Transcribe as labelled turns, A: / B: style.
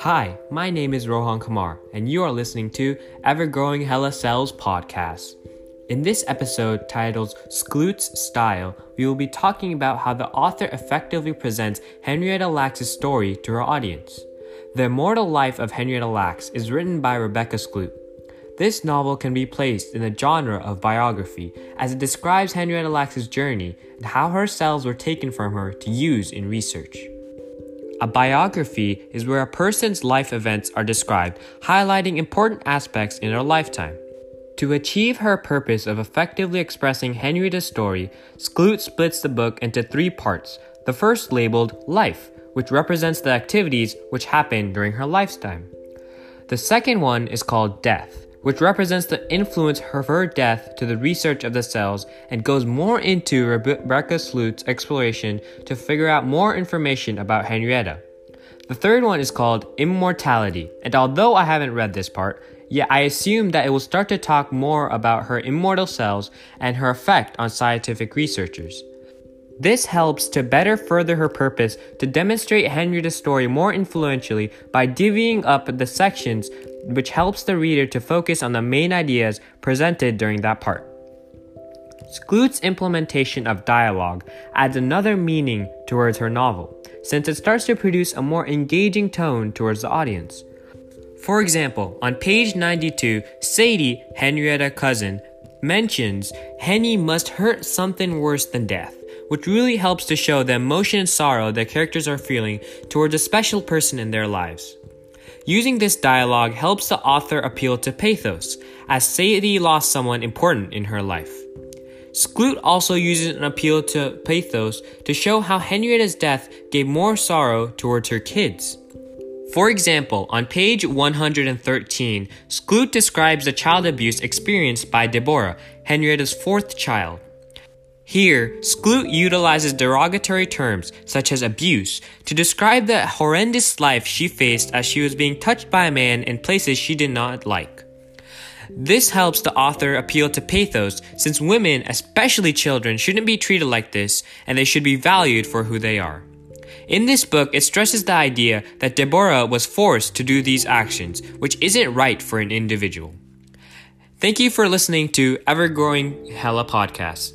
A: Hi, my name is Rohan Kumar, and you are listening to Ever Growing HeLa Cells podcast. In this episode titled Skloot's Style, we will be talking about how the author effectively presents Henrietta Lacks' story to her audience. The Immortal Life of Henrietta Lacks is written by Rebecca Skloot. This novel can be placed in the genre of biography as it describes Henrietta Lacks' journey and how her cells were taken from her to use in research. A biography is where a person's life events are described, highlighting important aspects in their lifetime. To achieve her purpose of effectively expressing Henrietta's story, Skloot splits the book into three parts. The first labeled Life, which represents the activities which happened during her lifetime. The second one is called Death, which represents the influence of her death to the research of the cells and goes more into Rebecca Skloot's exploration to figure out more information about Henrietta. The third one is called Immortality, and although I haven't read this part, yet I assume that it will start to talk more about her immortal cells and her effect on scientific researchers. This helps to better further her purpose to demonstrate Henrietta's story more influentially by divvying up the sections which helps the reader to focus on the main ideas presented during that part. Skloot's implementation of dialogue adds another meaning towards her novel, since it starts to produce a more engaging tone towards the audience. For example, on page 92, Sadie, Henrietta cousin, mentions Henny must hurt something worse than death, which really helps to show the emotion and sorrow the characters are feeling towards a special person in their lives. Using this dialogue helps the author appeal to pathos, as Sadie lost someone important in her life. Skloot also uses an appeal to pathos to show how Henrietta's death gave more sorrow towards her kids. For example, on page 113, Skloot describes the child abuse experienced by Deborah, Henrietta's fourth child. Here, Skloot utilizes derogatory terms, such as abuse, to describe the horrendous life she faced as she was being touched by a man in places she did not like. This helps the author appeal to pathos, since women, especially children, shouldn't be treated like this, and they should be valued for who they are. In this book, it stresses the idea that Deborah was forced to do these actions, which isn't right for an individual. Thank you for listening to Ever Growing HeLa Podcast.